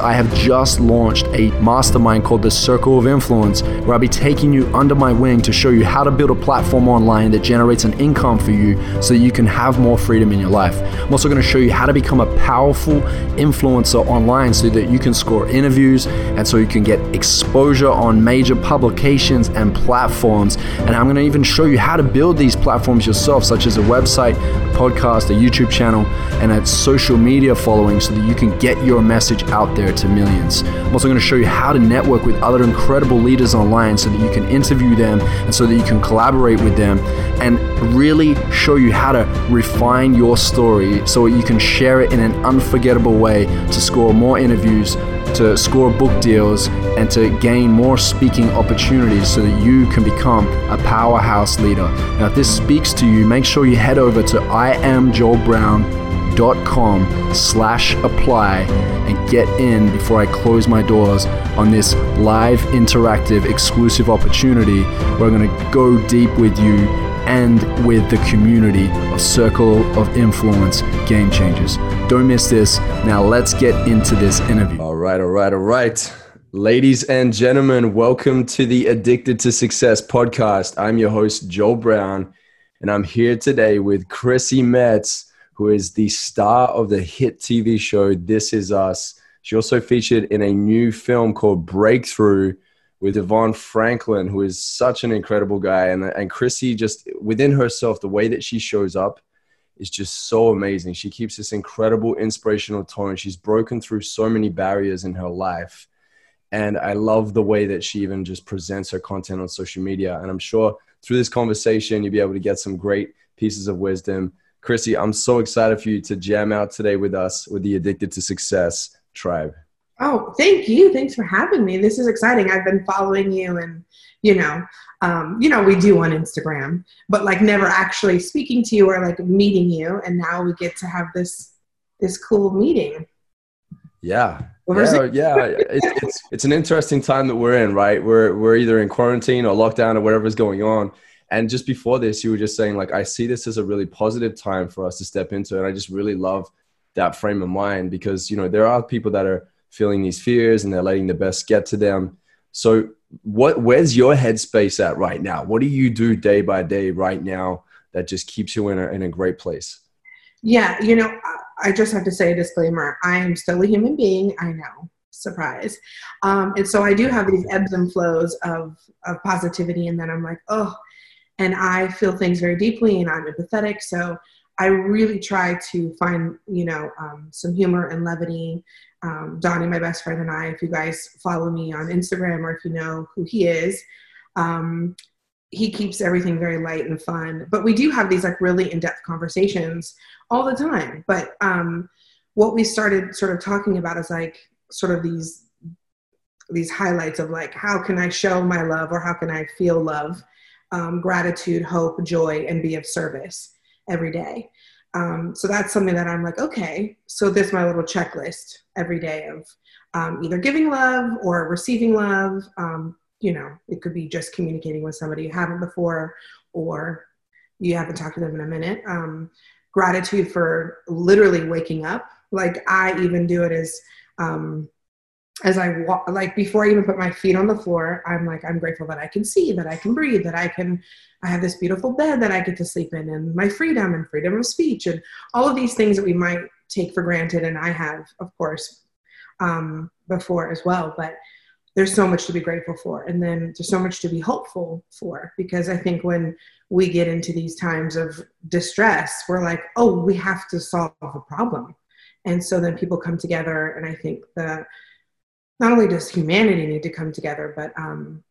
I have just launched a mastermind called the Circle of Influence, where I'll be taking you under my wing to show you how to build a platform online that generates an income for you so you can have more freedom in your life. I'm also going to show you how to become a powerful influencer online so that you can score interviews and so you can get exposure on major publications and platforms. And I'm going to even show you how to build these platforms yourself, such as a website, a podcast, a YouTube channel, and a social media following so that you can get your message out there to millions. I'm also going to show you how to network with other incredible leaders online so that you can interview them and so that you can collaborate with them and really show you how to refine your story so that you can share it in an unforgettable way to score more interviews, to score book deals, and to gain more speaking opportunities so that you can become a powerhouse leader. Now, if this speaks to you, make sure you head over to iamjoelbrown.com slash apply and get in before I close my doors on this live, interactive, exclusive opportunity where I'm going to go deep with you and with the community of Circle of Influence Game Changers. Don't miss this. Now, let's get into this interview. All right, all right, all right. Ladies and gentlemen, welcome to the Addicted to Success podcast. I'm your host, Joel Brown, and I'm here today with Chrissy Metz, who is the star of the hit TV show This Is Us. She also featured in a new film called Breakthrough with DeVon Franklin, who is such an incredible guy. And, and Chrissy, just within herself, the way that she shows up is just so amazing. She keeps this incredible inspirational tone. She's broken through so many barriers in her life. And I love the way that she even just presents her content on social media. And I'm sure through this conversation, you'll be able to get some great pieces of wisdom. Chrissy, I'm so excited for you to jam out today with us with the Addicted to Success tribe. Oh, thank you. Thanks for having me. This is exciting. I've been following you and, you know, um, you know, we do on Instagram, but like never actually speaking to you or like meeting you. And now we get to have this, this cool meeting. Yeah. Yeah, yeah. It's, it's, it's an interesting time that we're in, right? We're, we're either in quarantine or lockdown or whatever's going on. And just before this, you were just saying like, I see this as a really positive time for us to step into. And I just really love that frame of mind because, you know, there are people that are, feeling these fears and they're letting the best get to them. So what where's your headspace at right now? What do you do day by day right now that just keeps you in a, in a great place? Yeah, you know, I just have to say a disclaimer. I am still a human being. I know, surprise. Um, and so I do have these ebbs and flows of, of positivity. And then I'm like, oh, and I feel things very deeply and I'm empathetic. So I really try to find, you know, um, some humor and levity um, Donnie, my best friend, and I, if you guys follow me on Instagram or if you know who he is, um, he keeps everything very light and fun. But we do have these like really in depth conversations all the time. But um, what we started sort of talking about is like sort of these these highlights of like how can I show my love or how can I feel love, um, gratitude, hope, joy, and be of service every day. Um, so that's something that I'm like, okay, so this is my little checklist every day of um, either giving love or receiving love. Um, you know, it could be just communicating with somebody you haven't before or you haven't talked to them in a minute. Um, gratitude for literally waking up. Like I even do it as um, as I walk, like before I even put my feet on the floor, I'm like, I'm grateful that I can see, that I can breathe, that I can, I have this beautiful bed that I get to sleep in, and my freedom and freedom of speech, and all of these things that we might take for granted. And I have, of course, um, before as well. But there's so much to be grateful for. And then there's so much to be hopeful for, because I think when we get into these times of distress, we're like, oh, we have to solve a problem. And so then people come together, and I think the not only does humanity need to come together, but um,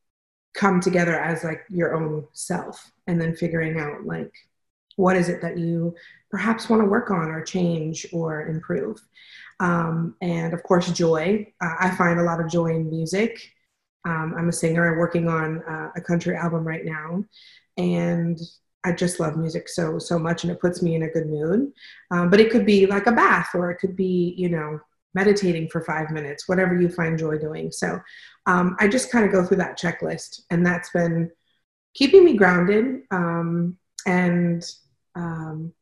come together as like your own self and then figuring out like what is it that you perhaps want to work on or change or improve. Um, and of course joy. Uh, i find a lot of joy in music. Um, i'm a singer. I'm working on uh, a country album right now. And i just love music so so much and it puts me in a good mood. Um, but it could be like a bath or it could be you know meditating for five minutes, whatever you find joy doing. So um, I just kind of go through that checklist, and that's been keeping me grounded um, and um,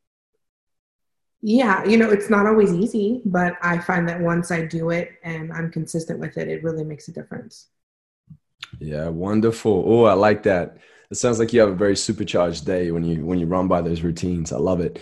yeah, you know, it's not always easy, but I find that once I do it and I'm consistent with it, it really makes a difference. Yeah, wonderful. Oh, I like that. It sounds like you have a very supercharged day when you when you run by those routines. I love it.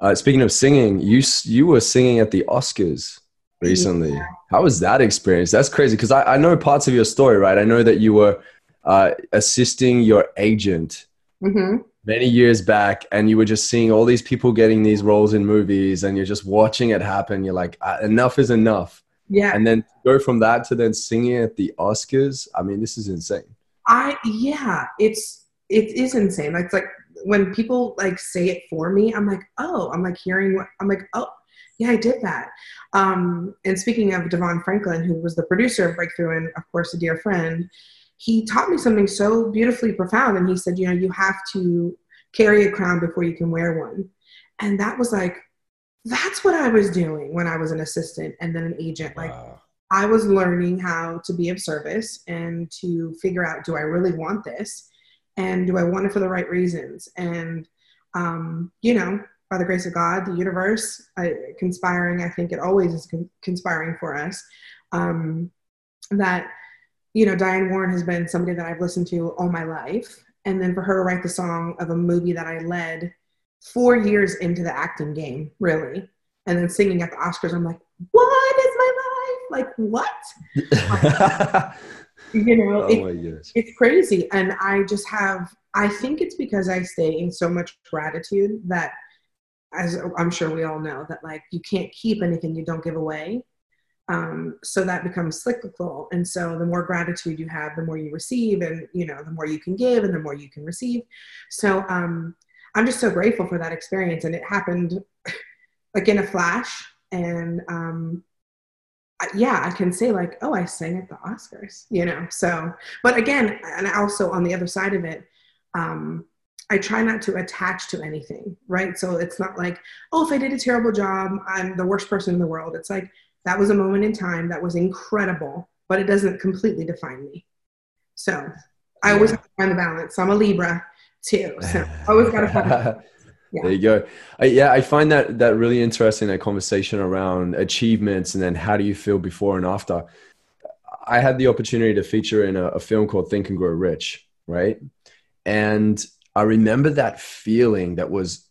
Uh, speaking of singing, you you were singing at the Oscars recently. Yeah. How was that experience? That's crazy because I, I know parts of your story, right? I know that you were uh, assisting your agent mm-hmm. many years back, and you were just seeing all these people getting these roles in movies, and you're just watching it happen. You're like, uh, enough is enough. Yeah. And then go from that to then singing at the Oscars. I mean, this is insane. I yeah, it's it is insane. It's like when people like say it for me, I'm like, oh, I'm like hearing what I'm like, oh, yeah, I did that. Um, and speaking of Devon Franklin, who was the producer of Breakthrough and of course a dear friend, he taught me something so beautifully profound. And he said, you know, you have to carry a crown before you can wear one. And that was like, that's what I was doing when I was an assistant and then an agent. Like wow. I was learning how to be of service and to figure out, do I really want this? And do I want it for the right reasons? And, um, you know, by the grace of God, the universe uh, conspiring, I think it always is con- conspiring for us. Um, that, you know, Diane Warren has been somebody that I've listened to all my life. And then for her to write the song of a movie that I led four years into the acting game, really, and then singing at the Oscars, I'm like, what is my life? Like, what? you know, oh it, it's crazy. And I just have, I think it's because I stay in so much gratitude that as I'm sure we all know, that like you can't keep anything you don't give away. Um, so that becomes cyclical. And so the more gratitude you have, the more you receive, and you know, the more you can give, and the more you can receive. So um, I'm just so grateful for that experience, and it happened like in a flash. And um, yeah, I can say like, oh, I sang at the Oscars, you know. So, but again, and also on the other side of it, um, I try not to attach to anything, right? So it's not like, oh, if I did a terrible job, I'm the worst person in the world. It's like that was a moment in time that was incredible, but it doesn't completely define me. So I always have to find the balance. I'm a Libra too. So I always got to find. Yeah. There you go. I, yeah, I find that that really interesting. That conversation around achievements and then how do you feel before and after. I had the opportunity to feature in a, a film called Think and Grow Rich, right? And I remember that feeling that was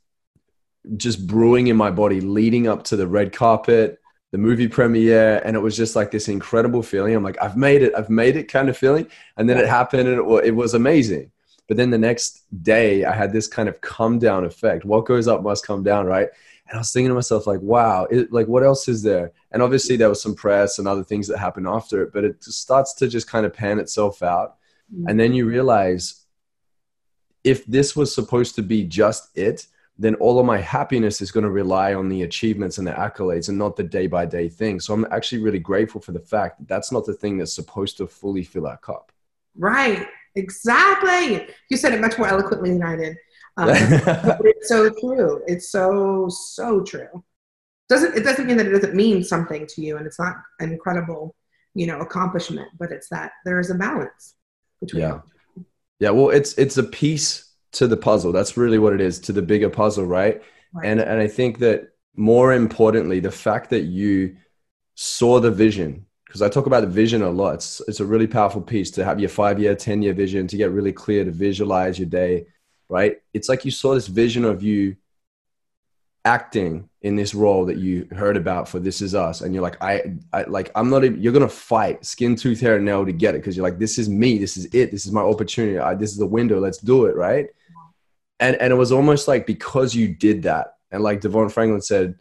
just brewing in my body leading up to the red carpet, the movie premiere, and it was just like this incredible feeling. I'm like, I've made it, I've made it kind of feeling. And then it happened and it, it was amazing. But then the next day, I had this kind of come down effect. What goes up must come down, right? And I was thinking to myself, like, wow, it, like, what else is there? And obviously, there was some press and other things that happened after it, but it starts to just kind of pan itself out. Mm-hmm. And then you realize, if this was supposed to be just it, then all of my happiness is going to rely on the achievements and the accolades and not the day by day thing. So I'm actually really grateful for the fact that that's not the thing that's supposed to fully fill our cup. Right. Exactly. You said it much more eloquently than I did. Um, it's so true. It's so, so true. Doesn't, it doesn't mean that it doesn't mean something to you and it's not an incredible, you know, accomplishment, but it's that there is a balance between yeah. Yeah, well, it's it's a piece to the puzzle. That's really what it is to the bigger puzzle, right? right? And and I think that more importantly, the fact that you saw the vision, because I talk about the vision a lot. It's it's a really powerful piece to have your five year, ten year vision to get really clear to visualize your day, right? It's like you saw this vision of you acting in this role that you heard about for this is us and you're like i, I like i'm not even you're gonna fight skin tooth hair and nail to get it because you're like this is me this is it this is my opportunity I, this is the window let's do it right? And and it was almost like because you did that and like devon franklin said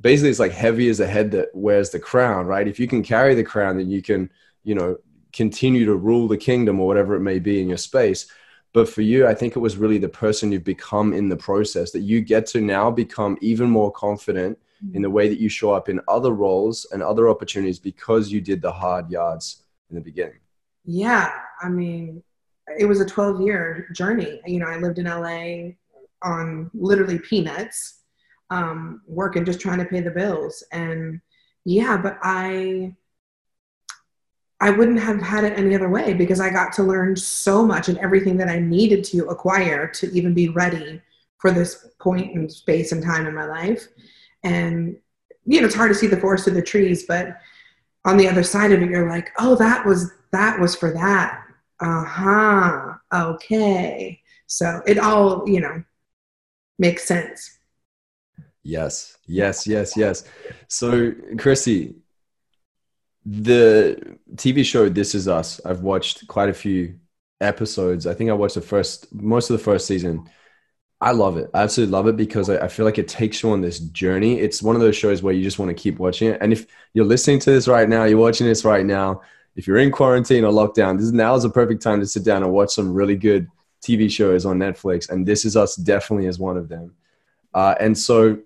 basically it's like heavy as a head that wears the crown right? If you can carry the crown then you can you know continue to rule the kingdom or whatever it may be in your space but for you, I think it was really the person you've become in the process that you get to now become even more confident in the way that you show up in other roles and other opportunities because you did the hard yards in the beginning. Yeah. I mean, it was a 12 year journey. You know, I lived in LA on literally peanuts, um, working, just trying to pay the bills. And yeah, but I, I wouldn't have had it any other way because I got to learn so much and everything that I needed to acquire to even be ready for this point in space and time in my life. and you know it's hard to see the forest through the trees but on the other side of it you're like oh that was that was for that. Uh-huh. Okay. So it all you know makes sense. Yes. Yes. Yes. Yes. So chrissy the tv show this is us i've watched quite a few episodes i think i watched the first most of the first season I love it. I absolutely love it because I, I, feel like it takes you on this journey. It's one of those shows where you just want to keep watching it. And if you're listening to this right now, you're watching this right now, if you're in quarantine or lockdown, this now is a perfect time to sit down and watch some really good TV shows on Netflix. And This Is Us definitely is one of them. Uh, and so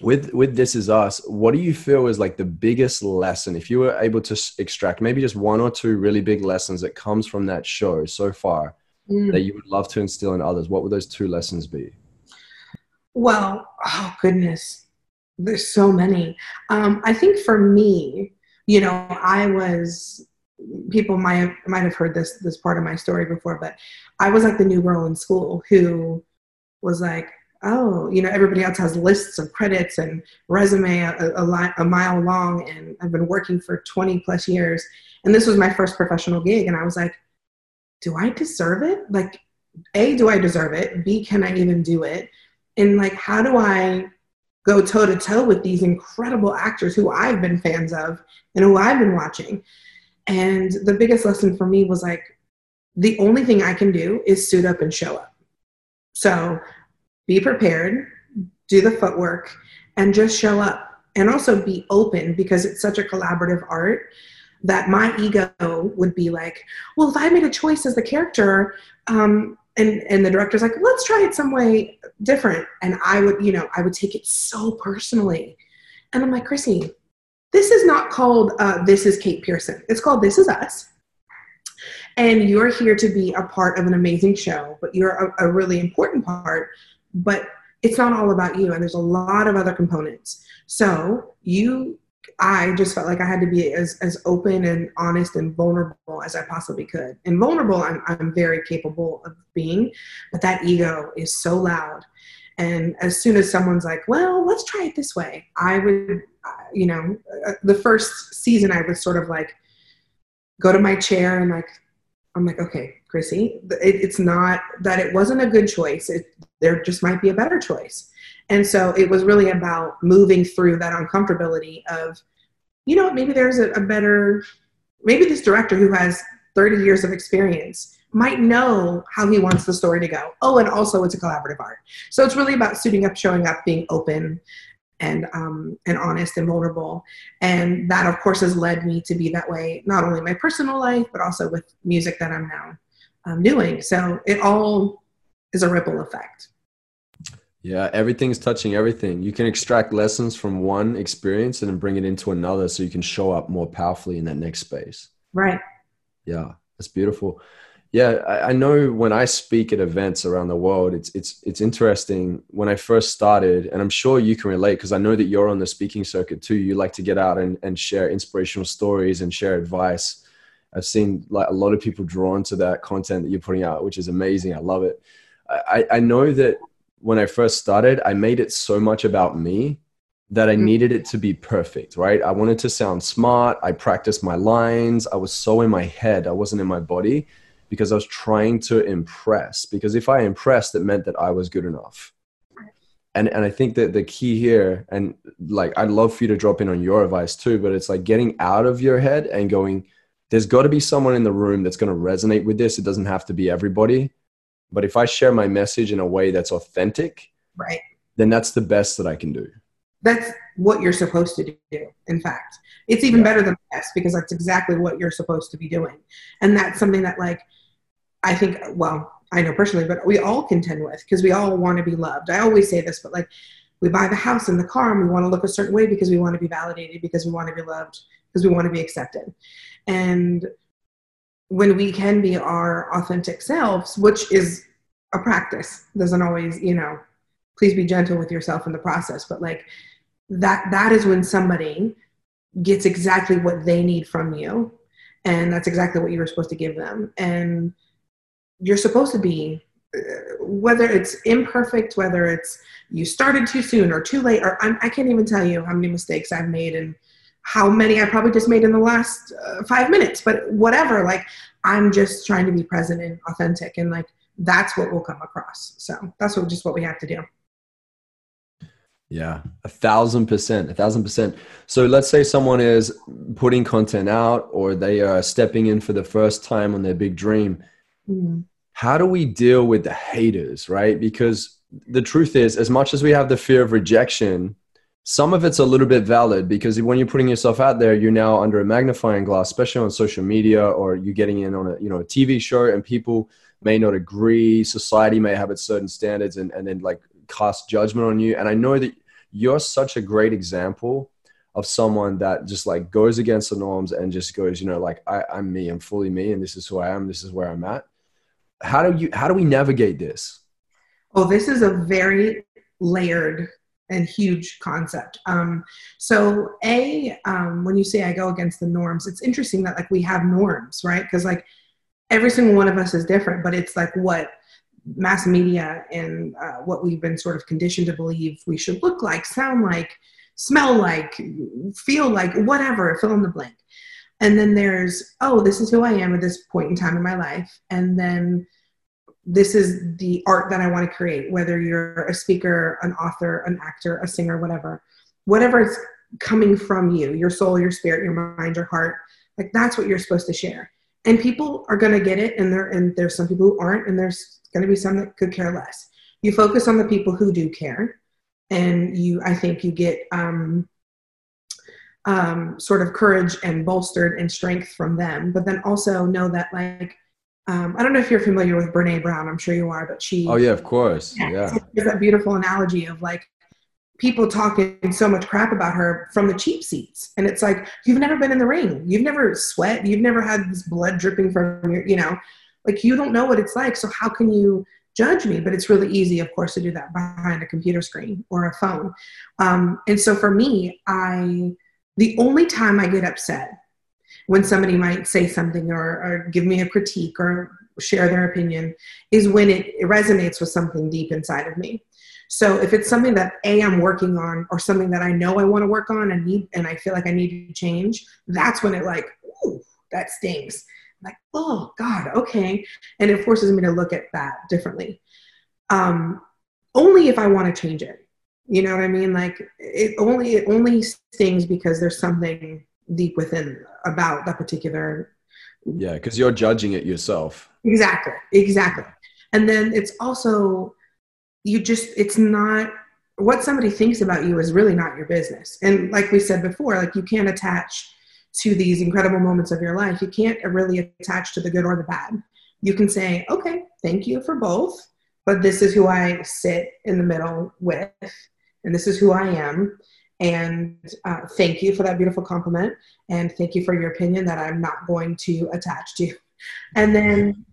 with with This Is Us, what do you feel is like the biggest lesson? If you were able to extract maybe just one or two really big lessons that comes from that show so far mm. that you would love to instill in others, what would those two lessons be? Well, oh goodness, there's so many. Um, I think for me, you know, I was people might might have heard this this part of my story before, but I was like the new girl in school who was like, oh, you know, everybody else has lists of credits and resume a, a, a, mile long, and I've been working for 20 plus years, and this was my first professional gig, and I was like, do I deserve it? Like, A, do I deserve it? B, can I even do it? And like, how do I go toe to toe with these incredible actors who I've been fans of and who I've been watching? And the biggest lesson for me was like, the only thing I can do is suit up and show up. So be prepared, do the footwork, and just show up. And also be open because it's such a collaborative art that my ego would be like, well, if I made a choice as the character, um, and and the director's like, let's try it some way different, and I would, you know, I would take it so personally, and I'm like, Chrissy, this is not called uh, "This is Kate Pearson. It's called "This Is Us," and you're here to be a part of an amazing show, but you're a, a really important part, but it's not all about you, and there's a lot of other components. So you I just felt like I had to be as, as open and honest and vulnerable as I possibly could. And vulnerable, I'm, I'm very capable of being, but that ego is so loud. And as soon as someone's like, well, let's try it this way, I would, uh, you know, uh, the first season, I would sort of like go to my chair and like, I'm like, okay, Chrissy, it, it's not that it wasn't a good choice. It, there just might be a better choice. And so it was really about moving through that uncomfortability of, you know, maybe there's a, a better, maybe this director who has 30 years of experience might know how he wants the story to go. Oh, and also it's a collaborative art. So it's really about suiting up, showing up, being open and um, and honest and vulnerable. And that, of course, has led me to be that way, not only in my personal life, but also with music that I'm now um, doing. So it all is a ripple effect. Yeah, everything's touching everything. You can extract lessons from one experience and then bring it into another so you can show up more powerfully in that next space. Right. Yeah, that's beautiful. Yeah, I, I know when I speak at events around the world, it's it's it's interesting. When I first started, and I'm sure you can relate because I know that you're on the speaking circuit too. You like to get out and, and share inspirational stories and share advice. I've seen like a lot of people drawn to that content that you're putting out, which is amazing. I love it. I, I know that when I first started, I made it so much about me that I mm-hmm. needed it to be perfect, right? I wanted to sound smart. I practiced my lines. I was so in my head, I wasn't in my body because I was trying to impress. Because if I impressed, it meant that I was good enough. And, and I think that the key here, and like I'd love for you to drop in on your advice too, but it's like getting out of your head and going, there's got to be someone in the room that's going to resonate with this. It doesn't have to be everybody but if I share my message in a way that's authentic, right, then that's the best that I can do. That's what you're supposed to do. In fact, it's even yeah. better than best because that's exactly what you're supposed to be doing. And that's something that, like, I think, well, I know personally, but we all contend with because we all want to be loved. I always say this, but like, we buy the house and the car and we want to look a certain way because we want to be validated, because we want to be loved, because we want to be accepted. And when we can be our authentic selves, which is a practice, doesn't always, you know, please be gentle with yourself in the process, but like that that is when somebody gets exactly what they need from you and that's exactly what you were supposed to give them. And you're supposed to be uh, whether it's imperfect, whether it's you started too soon or too late, or I'm, I can not even tell you how many mistakes I've made and how many I probably just made in the last uh, five minutes, but whatever. Like, I'm just trying to be present and authentic, and like that's what will come across. So that's what, just what we have to do. Yeah, a thousand percent, a thousand percent. So let's say someone is putting content out or they are stepping in for the first time on their big dream. Mm-hmm. How do we deal with the haters, right? Because the truth is, as much as we have the fear of rejection, some of it's a little bit valid because when you're putting yourself out there, you're now under a magnifying glass, especially on social media or you're getting in on a you know a TV show and people may not agree. Society may have its certain standards and, and then like cast judgment on you. And I know that you're such a great example of someone that just like goes against the norms and just goes, you know, like I, I'm me, I'm fully me, and this is who I am, this is where I'm at. How do you how do we navigate this? Oh, this is a very layered and huge concept. Um, so, a um, when you say I go against the norms, it's interesting that like we have norms, right? Because like every single one of us is different, but it's like what mass media and uh, what we've been sort of conditioned to believe we should look like, sound like, smell like, feel like, whatever, fill in the blank. And then there's, oh, this is who I am at this point in time in my life. And then this is the art that I want to create, whether you're a speaker, an author, an actor, a singer, whatever. Whatever is coming from you, your soul, your spirit, your mind, your heart, like that's what you're supposed to share. And people are going to get it, and there and there's some people who aren't, and there's going to be some that could care less. You focus on the people who do care, and you, I think, you get um, um, sort of courage and bolstered and strength from them. But then also know that, like, um, I don't know if you're familiar with Brene Brown. I'm sure you are, but she. Oh yeah, of course. Yeah, yeah. There's that beautiful analogy of like people talking so much crap about her from the cheap seats, and it's like you've never been in the ring, you've never sweat, you've never had this blood dripping from your, you know, like you don't know what it's like. So how can you judge me? But it's really easy, of course, to do that behind a computer screen or a phone. Um, and so for me, I the only time I get upset when somebody might say something or, or give me a critique or share their opinion is when it, it resonates with something deep inside of me. So if it's something that a I'm working on or something that I know I want to work on and need and I feel like I need to change, that's when it like, ooh, that stings like, oh God, okay. And it forces me to look at that differently. Um, only if I want to change it. You know what I mean? Like it only it only stings because there's something deep within about that particular Yeah, because you're judging it yourself. Exactly. Exactly. And then it's also you just it's not what somebody thinks about you is really not your business. And like we said before, like you can't attach to these incredible moments of your life, you can't really attach to the good or the bad. You can say, okay, thank you for both, but this is who I sit in the middle with, and this is who I am. And uh, thank you for that beautiful compliment, and thank you for your opinion that I'm not going to attach to. And then,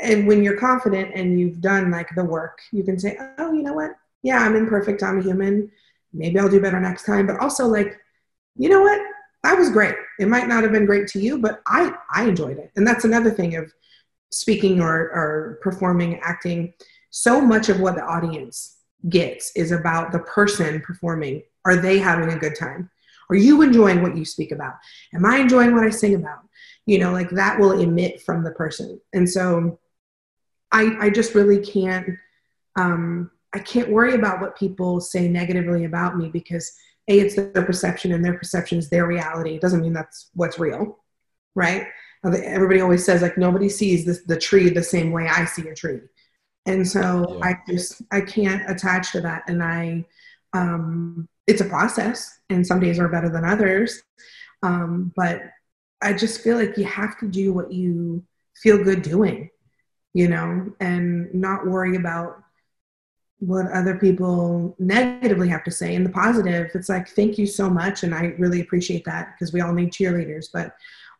and when you're confident and you've done like the work, you can say, oh, you know what? Yeah, I'm imperfect. I'm a human. Maybe I'll do better next time. But also, like, you know what? that was great. It might not have been great to you, but I, I enjoyed it. And that's another thing of speaking or, or performing, acting. So much of what the audience gets is about the person performing. Are they having a good time? Are you enjoying what you speak about? Am I enjoying what I sing about? You know, like that will emit from the person. And so I, I just really can't, um, I can't worry about what people say negatively about me because a it's their perception and their perception is their reality it doesn't mean that's what's real right everybody always says like nobody sees this, the tree the same way i see a tree and so yeah. i just i can't attach to that and i um, it's a process and some days are better than others. Um, but i just feel like you have to do what you feel good doing you know and not worry about what other people negatively have to say and the positive. It's like thank you so much and i really appreciate that because we all need cheerleaders. But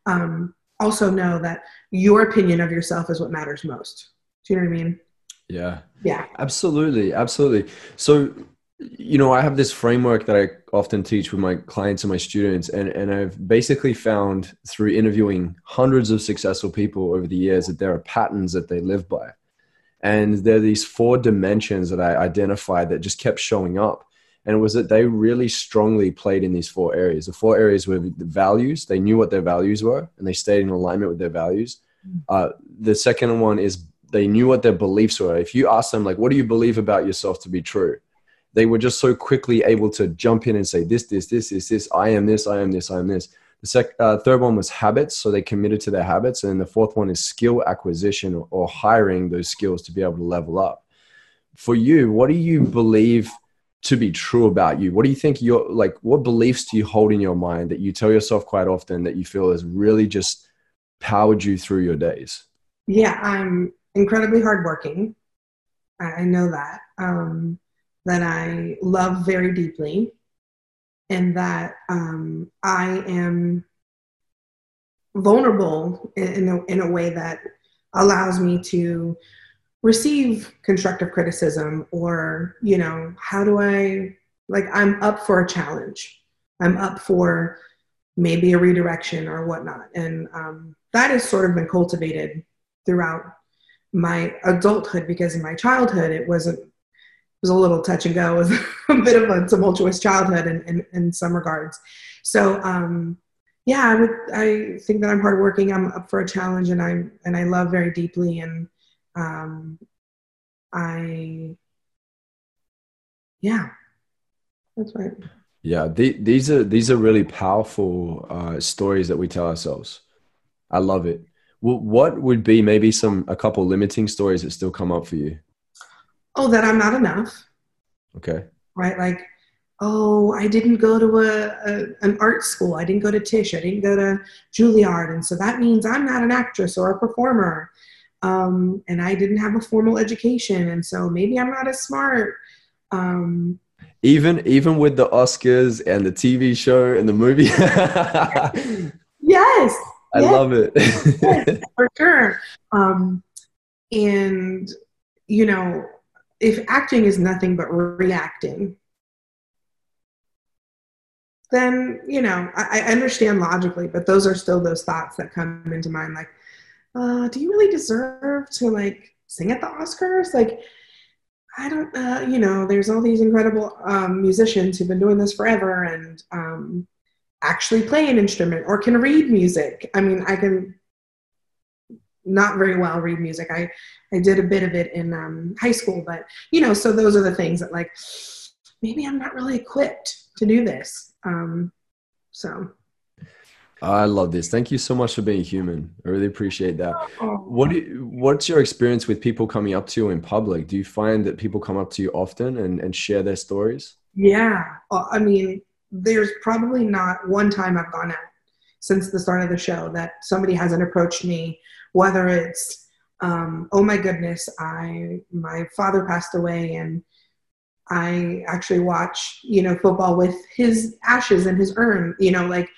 um, also know that your opinion of yourself is what matters most. Do you know what i mean? Yeah. Yeah. Absolutely. Absolutely. So you know i have this framework that i often teach with my clients and my students and, and i've basically found through interviewing hundreds of successful people over the years that there are patterns that they live by And there are these four dimensions that I identified that just kept showing up. And it was that they really strongly played in these four areas. The four areas were the values, they knew what their values were and they stayed in alignment with their values. Mm. Uh, the second one is they knew what their beliefs were. If you ask them, like, what do you believe about yourself to be true? They were just so quickly able to jump in and say, this, this, this, this, this, I am this, I am this, I am this. The sec- uh, third one was habits. So they committed to their habits. And the fourth one is skill acquisition or, or hiring those skills to be able to level up. For you, what do you believe to be true about you? What do you think you're like? What beliefs do you hold in your mind that you tell yourself quite often that you feel has really just powered you through your days? Yeah, I'm incredibly hardworking. I know that. Um, that I love very deeply and that um, I am vulnerable in a, in a way that allows me to receive constructive criticism or you know how do i like i'm up for a challenge. I'm up for maybe a redirection or whatnot. And um, that has sort of been cultivated throughout my adulthood because in my childhood it wasn't was a little touch and go. It was a bit of a tumultuous childhood in, in, in some regards. So um, yeah, I would I think that I'm hardworking. I'm up for a challenge, and I and I love very deeply, and um, I yeah, that's right. Yeah, the, these are these are really powerful uh, stories that we tell ourselves. I love it. Well, what would be maybe some a couple limiting stories that still come up for you? Oh, that I'm not enough. Okay. Right? Like, oh, I didn't go to a, a, an art school. I didn't go to Tisch. I didn't go to Juilliard. And so that means I'm not an actress or a performer. Um, and I didn't have a formal education. And so maybe I'm not as smart. Um, even even with the Oscars and the TV show and the movie. yes. I yes, love it. yes, for sure. Um, and you know, if acting is nothing but reacting, then you know I, I, understand logically, but those are still those thoughts that come into mind. Like, uh, do you really deserve to like sing at the Oscars? Like, I don't, uh, you know, there's all these incredible um, musicians who've been doing this forever and um, actually play an instrument or can read music. I mean, I can not very well read music. I, I did a bit of it in um, high school, but you know, so those are the things that like, maybe I'm not really equipped to do this. Um, so. I love this. Thank you so much for being human. I really appreciate that. What you, what's your experience with people coming up to you in public? Do you find that people come up to you often and, and share their stories? Yeah. I mean, there's probably not one time I've gone out since the start of the show that somebody hasn't approached me whether it's um, oh my goodness i my father passed away and i actually watch you know football with his ashes in his urn you know like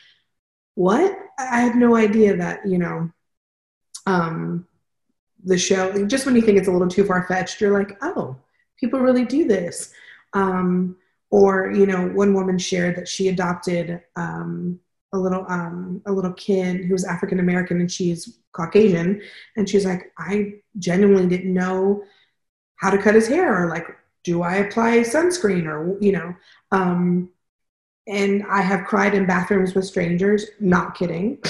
what? I had no idea that you know um the show just when you think it's a little too far-fetched you're like oh people really do this. Um or you know one woman shared that she adopted um a little um, a little kid who was African American and she's Caucasian, and she's like, I genuinely didn't know how to cut his hair, or like, do I apply sunscreen, or you know, um, and I have cried in bathrooms with strangers, not kidding,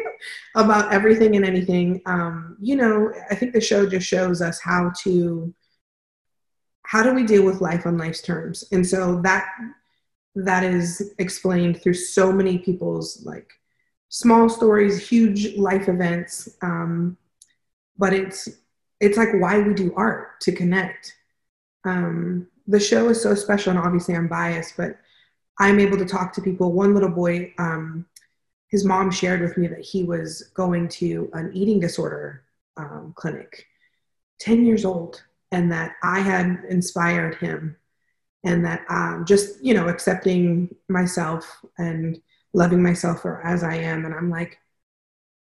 about everything and anything. Um, you know, I think the show just shows us how to how do we deal with life on life's terms, and so that that is explained through so many people's like small stories, huge life events. Um, but it's it's like why we do art to connect. Um, the show is so special, and obviously I'm biased, but I'm able to talk to people. One little boy, um, his mom shared with me that he was going to an eating disorder um, clinic, 10 years old, and that I had inspired him and that um, just you know accepting myself and loving myself for as I am, and I'm like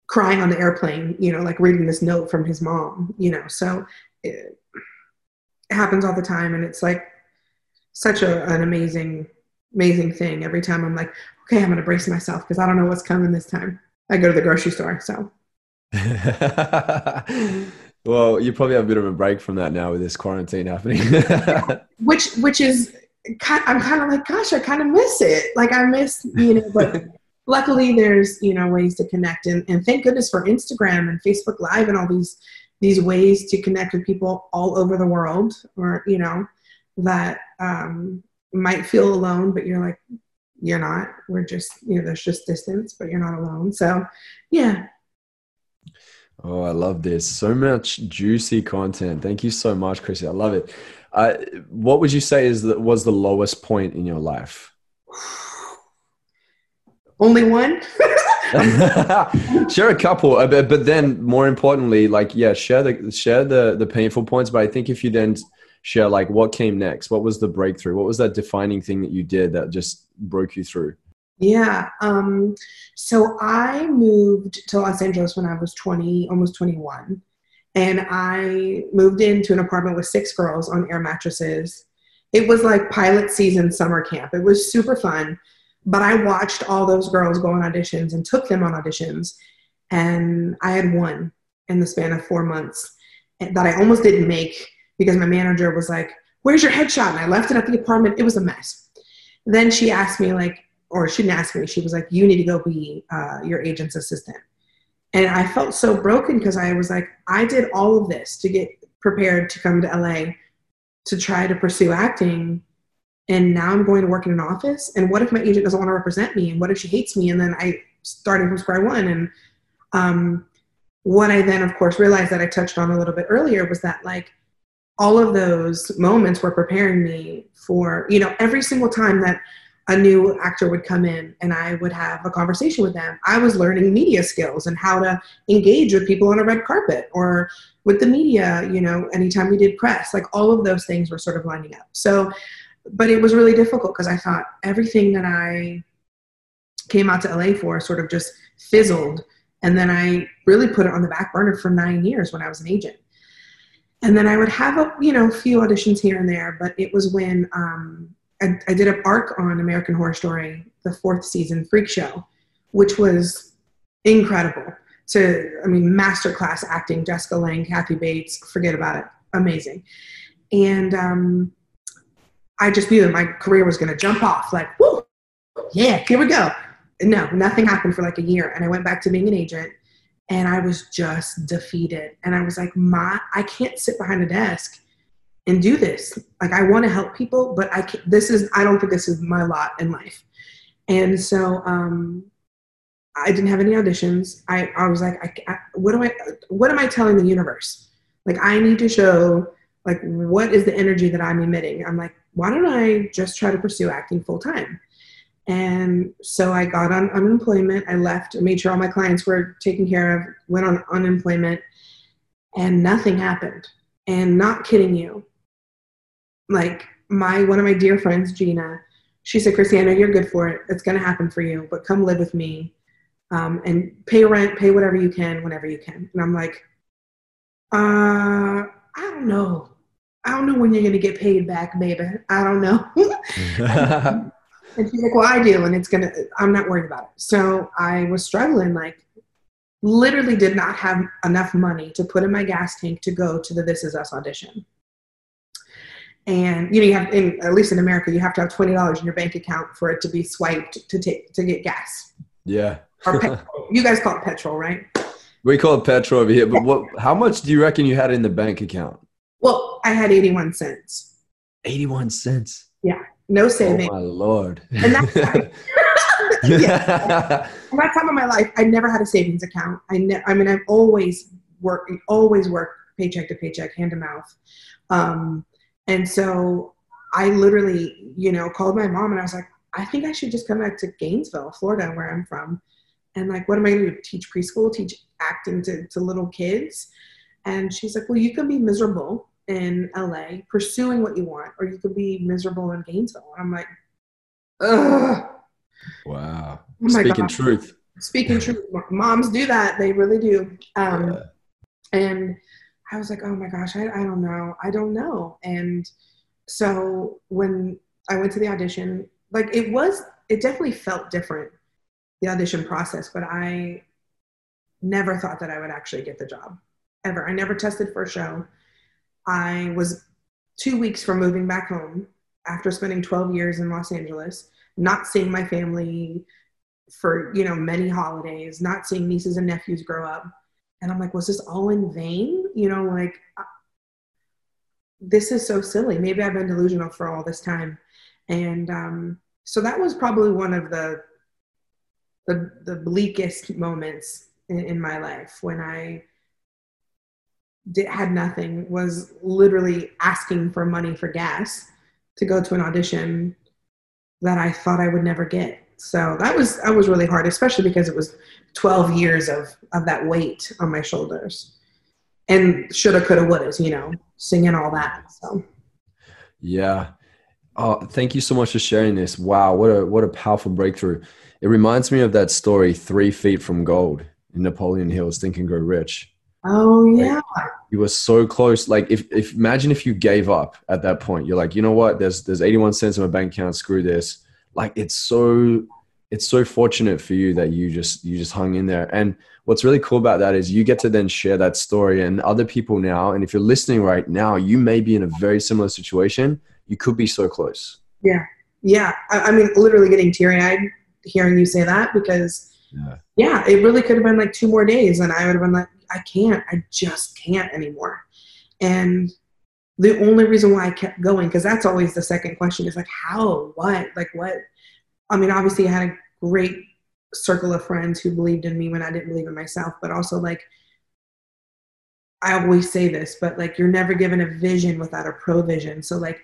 crying on the airplane, you know, like reading this note from his mom, you know. So it, happens all the time, and it's like such a, an amazing, amazing thing. Every time I'm like, okay, I'm gonna brace myself because I don't know what's coming this time. I go to the grocery store, so. Well, you probably have a bit of a break from that now with this quarantine happening. which which is I'm kind of like, gosh, I kind of miss it. Like I miss, you know, but luckily there's, you know, ways to connect and, and thank goodness for Instagram and Facebook Live and all these these ways to connect with people all over the world or, you know, that um, might feel alone, but you're like, you're not. We're just, you know, there's just distance, but you're not alone. So yeah. Oh, I love this. So much juicy content. Thank you so much, Chrissy. I love it. Uh, what would you say is that was the lowest point in your life? Only one. share a couple, uh, but, but then more importantly, like yeah, share the share the the painful points. But I think if you then share like what came next, what was the breakthrough, what was that defining thing that you did that just broke you through? Yeah. Um, so I moved to Los Angeles when I was 20, almost 21 and I moved into an apartment with six girls on air mattresses. It was like pilot season summer camp. It was super fun, but I watched all those girls go on auditions and took them on auditions, and I had one in the span of four months that I almost didn't make because my manager was like, "Where's your headshot?" And I left it at the apartment. It was a mess. Then she asked me like, or she didn't ask me. She was like, "You need to go be uh, your agent's assistant." And I felt so broken because I was like, I did all of this to get prepared to come to LA to try to pursue acting. And now I'm going to work in an office. And what if my agent doesn't want to represent me? And what if she hates me? And then I started from square one. And um, what I then, of course, realized that I touched on a little bit earlier was that, like, all of those moments were preparing me for, you know, every single time that a new actor would come in and I would have a conversation with them. I was learning media skills and how to engage with people on a red carpet or with the media, you know, anytime we did press, like all of those things were sort of lining up. So, but it was really difficult because I thought everything that I came out to LA for sort of just fizzled. And then I really put it on the back burner for nine years when I was an agent. And then I would have a, you know, few auditions here and there, but it was when um, I, I did an arc on American Horror Story, the fourth season freak show, which was incredible. To I mean, masterclass acting. Jessica Lange, Kathy Bates, forget about it, amazing. And um, I just knew that my career was going to jump off. Like, whoo, yeah, here we go. No, nothing happened for like a year, and I went back to being an agent, and I was just defeated. And I was like, my, I can't sit behind a desk and do this. Like I want to help people, but I can't, this is I don't think this is my lot in life. And so um, I didn't have any auditions. I, I was like, I, I, what am I what am I telling the universe? Like I need to show like what is the energy that I'm emitting? I'm like, why don't I just try to pursue acting full time? And so I got on unemployment. I left, made sure all my clients were taken care of, went on unemployment, and nothing happened. And not kidding you, like my one of my dear friends, Gina, she said, Christiana, you're good for it. It's going to happen for you, but come live with me um, and pay rent, pay whatever you can, whenever you can. And I'm like, uh, I don't know. I don't know when you're going to get paid back, baby. I don't know. and she's like, well, I do. And it's going to, I'm not worried about it. So I was struggling, like, literally did not have enough money to put in my gas tank to go to the This Is Us audition and you know you have in at least in america you have to have $20 in your bank account for it to be swiped to take to get gas. Yeah. Or petrol. you guys call it petrol right? We call it petrol over here but what how much do you reckon you had in the bank account? Well i had 81 cents. 81 cents? Yeah. No saving oh my lord. And that's yeah. At that time of my life, I never had a savings account. I, ne- I mean, I've always worked, always worked paycheck to paycheck, hand to mouth. Um, and so I literally, you know, called my mom and I was like, I think I should just come back to Gainesville, Florida, where I'm from. And like, what am I going to do? Teach preschool, teach acting to, to little kids? And she's like, well, you can be miserable in LA pursuing what you want, or you could be miserable in Gainesville. And I'm like, ugh. Wow. Oh Speaking God. truth. Speaking truth. Moms do that. They really do. Um, yeah. And I was like, oh my gosh, I, I don't know. I don't know. And so when I went to the audition, like it was, it definitely felt different, the audition process, but I never thought that I would actually get the job. ever. I never tested for a show. I was two weeks from moving back home after spending 12 years in Los Angeles, not seeing my family for, you know, many holidays, not seeing nieces and nephews grow up. And I'm like, was this all in vain? You know, like, this is so silly. Maybe I've been delusional for all this time. And um, so that was probably one of the, the, the bleakest moments in, in my life when I did, had nothing, was literally asking for money for gas to go to an audition that I thought I would never get. So that was that was really hard, especially because it was 12 years of of that weight on my shoulders, and shoulda, coulda, woulda, you know, singing all that. So yeah. Oh, thank you so much for sharing this. Wow, what a what a powerful breakthrough. It reminds me of that story, Three Feet from Gold in Napoleon Hill's Think and Grow Rich. Oh yeah. Like, you were so close. Like if, if imagine if you gave up at that point, you're like, you know what? There's there's 81 cents in my bank account. Screw this. Like it's so it's so fortunate for you that you just you just hung in there. And what's really cool about that is you get to then share that story and other people now. And if you're listening right now, you may be in a very similar situation. You could be so close. Yeah. Yeah. I, I mean, literally getting teary eyed hearing you say that because yeah. yeah, it really could have been like two more days and I would have been like, I can't. I just can't anymore. And the only reason why I kept going, because that's always the second question is like, how, what, like what? I mean, obviously, I had a great circle of friends who believed in me when I didn't believe in myself, but also like, I always say this, but like, you're never given a vision without a provision. So, like,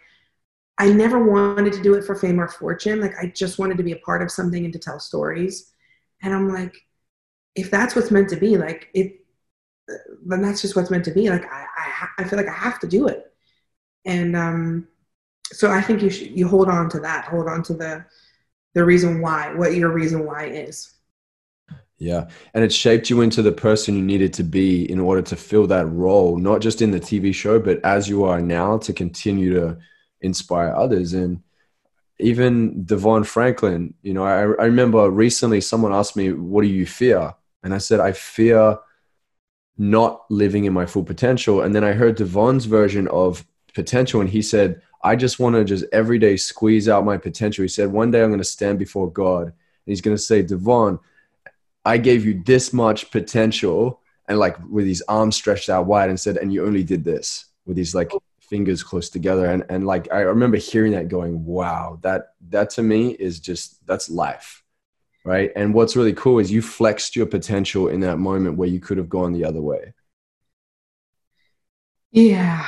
I never wanted to do it for fame or fortune. Like, I just wanted to be a part of something and to tell stories. And I'm like, if that's what's meant to be, like, it, then that's just what's meant to be. Like I, I, I feel like I have to do it, and um, so I think you should you hold on to that, hold on to the the reason why, what your reason why is. Yeah, and it shaped you into the person you needed to be in order to fill that role, not just in the TV show, but as you are now to continue to inspire others. And even DeVon Franklin, you know, I, I remember recently someone asked me, "What do you fear?" And I said, "I fear." not living in my full potential. And then I heard DeVon's version of potential, and he said, I just want to just every day squeeze out my potential. He said, One day I'm going to stand before God, and he's going to say, DeVon, I gave you this much potential, and like with his arms stretched out wide, and said, And you only did this with his like fingers close together. And, and like, I remember hearing that going, Wow, that, that to me is just, that's life right? And what's really cool is you flexed your potential in that moment where you could have gone the other way. Yeah,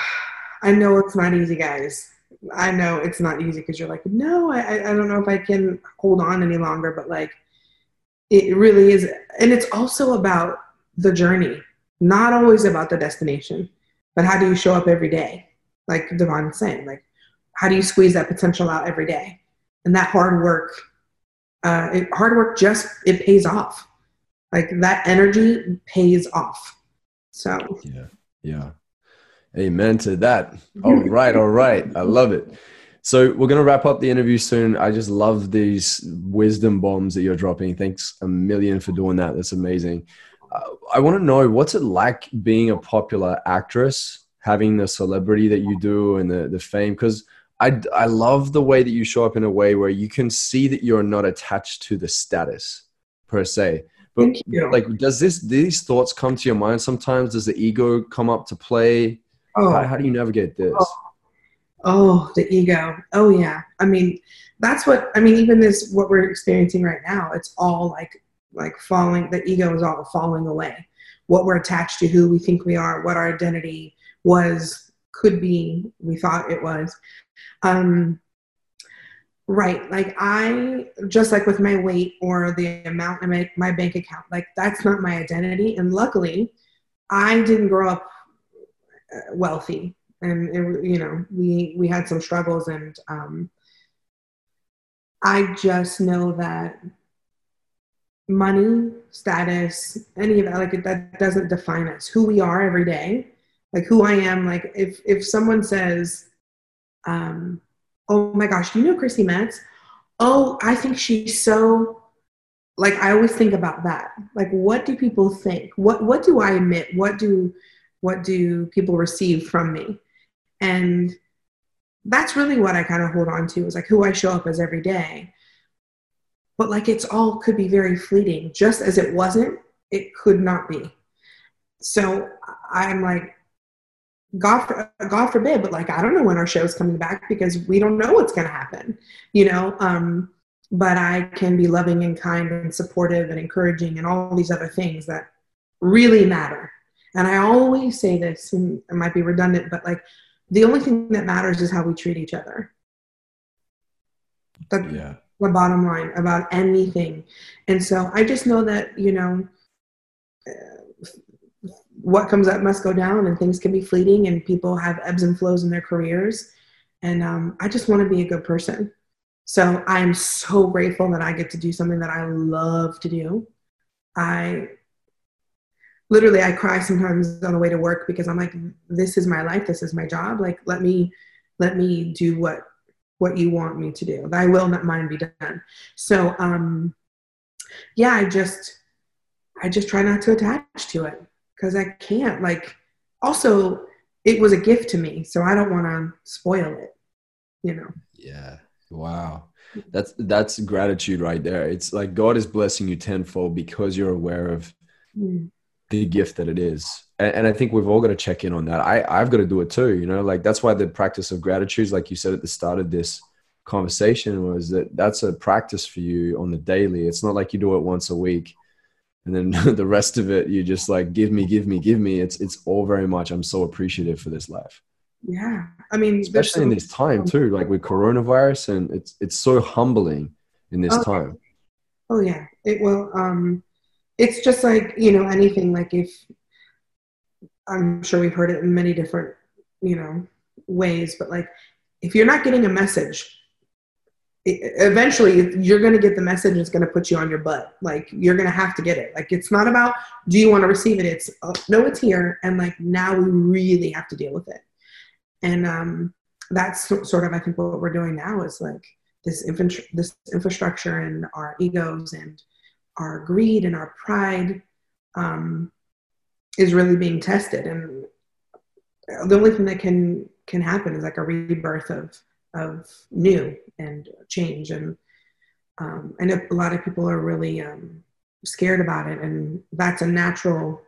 I know it's not easy, guys. I know it's not easy because you're like, no, I, I don't know if I can hold on any longer, but like, it really is. And it's also about the journey, not always about the destination, but how do you show up every day? Like DeVon was saying, like, how do you squeeze that potential out every day? And that hard work uh, it, hard work just it pays off like that energy pays off so yeah yeah amen to that. All right all right. I love it. So we're going to wrap up the interview soon. I just love these wisdom bombs that you're dropping. Thanks a million for doing that. That's amazing. Uh, i want to know what's it like being a popular actress having the celebrity that you do and the, the fame? Because I, I love the way that you show up in a way where you can see that you're not attached to the status per se. But like, does this these thoughts come to your mind sometimes? Does the ego come up to play? Oh. How, how do you navigate this? Oh. oh, the ego. Oh yeah. I mean, that's what I mean. Even this, what we're experiencing right now, it's all like like falling. The ego is all falling away. What we're attached to, who we think we are, what our identity was, could be, we thought it was. Um, right. Like I, just like with my weight or the amount in my, my bank account, like that's not my identity. And luckily, I didn't grow up wealthy and it, you know we we had some struggles and um, i just know that money status any of that like that doesn't define us who we are every day like who i am like if if someone says um, oh my gosh, do you know Chrissy Metz? Oh, I think she's so like I always think about that. Like what do people think? What what do I admit? What do what do people receive from me? And that's really what i kind of hold on to is like who i show up as every day. But like it's all could be very fleeting. Just as it wasn't it could not be. So i'm like god god forbid but like i don't know when our show is coming back because we don't know what's going to happen you know? Um but i can be loving and kind and supportive and encouraging and all these other things that really matter and i always say this and it might be redundant but like the only thing that matters is how we treat each other. The, yeah. the bottom line about anything. And so i just know that you know what comes up must go down and things can be fleeting and people have ebbs and flows in their careers. And um, i just want to be a good person. So i'm so grateful that i get to do something that i love to do. I literally i cry sometimes on the way to work because i'm like this is my life this is my job like let me let me do what what you want me to do thy will not mine be done so um yeah i just i just try not to attach to it because I can't. Like, also, it was a gift to me, so I don't want to spoil it. You know. Yeah. Wow. That's that's gratitude right there. It's like God is blessing you tenfold because you're aware of mm. The gift that it is. And, and I think we've all got to check in on that. I I've got to do it too. You know, like that's why the practice of gratitude, like you said at the start of this conversation, was that that's a practice for you on the daily. It's not like you do it once a week and then the rest of it you just like give me give me give me it's it's all very much i'm so appreciative for this life yeah i mean especially in this time too like with coronavirus and it's it's so humbling in this oh, time oh yeah it will um it's just like you know anything like if i'm sure we've heard it in many different you know ways but like if you're not getting a message eventually you're going to get the message it's going to put you on your butt. Like you're going to have to get it. Like it's not about do you want to receive it? It's oh, no it's here and like now we really have to deal with it. And um that's sort of i think what we're doing now is like this infant this infrastructure and our egos and our greed and our pride um is really being tested and the only thing that can can happen is like a rebirth of of new and change. And um, know a lot of people are really um, scared about it, and that's a natural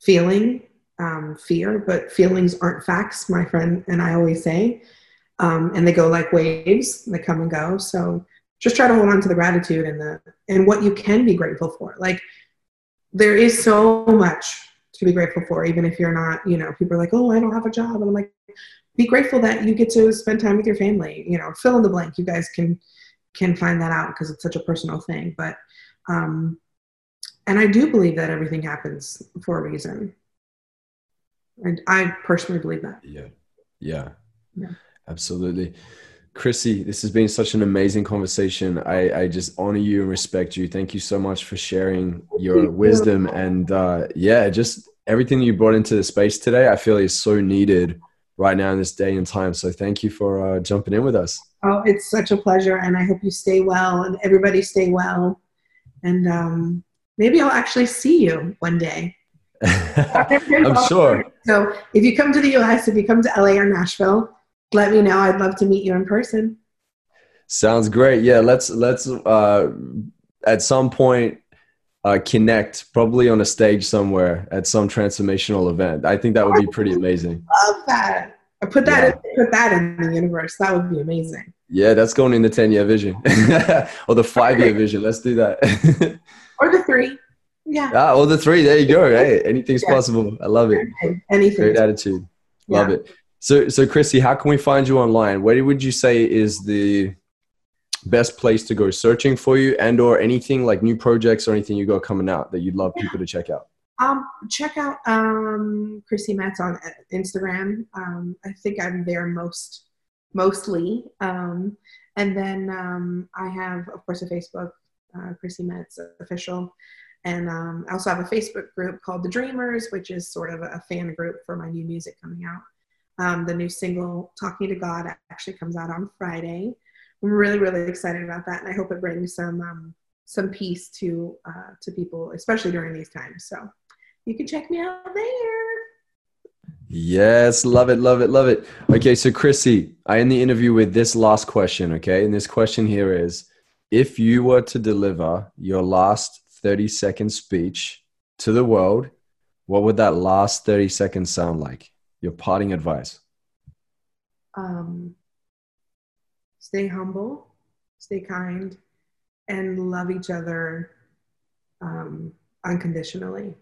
feeling, um, fear. But feelings aren't facts, my friend and I always say, um, and they go like waves; they come and go. So just try to hold on to the gratitude and the and what you can be grateful for. Like there is so much to be grateful for, even if you're not, you know, people are like, oh, I don't have a job. And I'm like, be grateful that you get to spend time with your family you know fill in the blank. You guys can can find that out because it's such a personal thing. But um and i do believe that everything happens for a reason. And i personally believe that. Yeah. Yeah, yeah. absolutely Chrissy, this has been such an amazing conversation. I, I just honor you and respect you. Thank you so much for sharing your wisdom and uh, yeah, just everything you brought into the space today. I feel is so needed right now in this day and time. So thank you for uh, jumping in with us. Oh, it's such a pleasure, and I hope you stay well and everybody stay well. And um, maybe I'll actually see you one day. I'm sure. So if you come to the US, if you come to LA or Nashville, let me know. I'd love to meet you in person. Sounds great. Yeah, let's let's uh, at some point uh, connect, probably on a stage somewhere at some transformational event. I think that would be pretty amazing. Love that. I put that yeah. in, put that in the universe. That would be amazing. Yeah, that's going in the ten year vision or the five year vision. Let's do that. or the three. Yeah. Ah, or the three. There you go. Hey, anything's yeah. possible. I love it. Anything. Great attitude. Love yeah. it. So, so Chrissy, how can we find you online? Where would you say is the best place to go searching for you and or anything like new projects or anything you got coming out that you'd love people to check out um, check out um, Chrissy Metz on Instagram. Um, I think I'm there most mostly. Um, and then um, I have, of course, a Facebook, uh, Chrissy Metz official. And um, I also have a Facebook group called The Dreamers, which is sort of a fan group for my new music coming out. Um, the new single, Talking to God, actually comes out on Friday. I'm really, really excited about that, and I hope it brings some um, some peace to uh, to people, especially during these times. So you can check me out there. Yes, love it, love it, love it. Okay, so Chrissy, I end the interview with this last question, okay? And this question here is if you were to deliver your last 30 second speech to the world, what would that last 30 seconds sound like? Your parting advice. Um, stay humble, stay kind, and love each other um, unconditionally.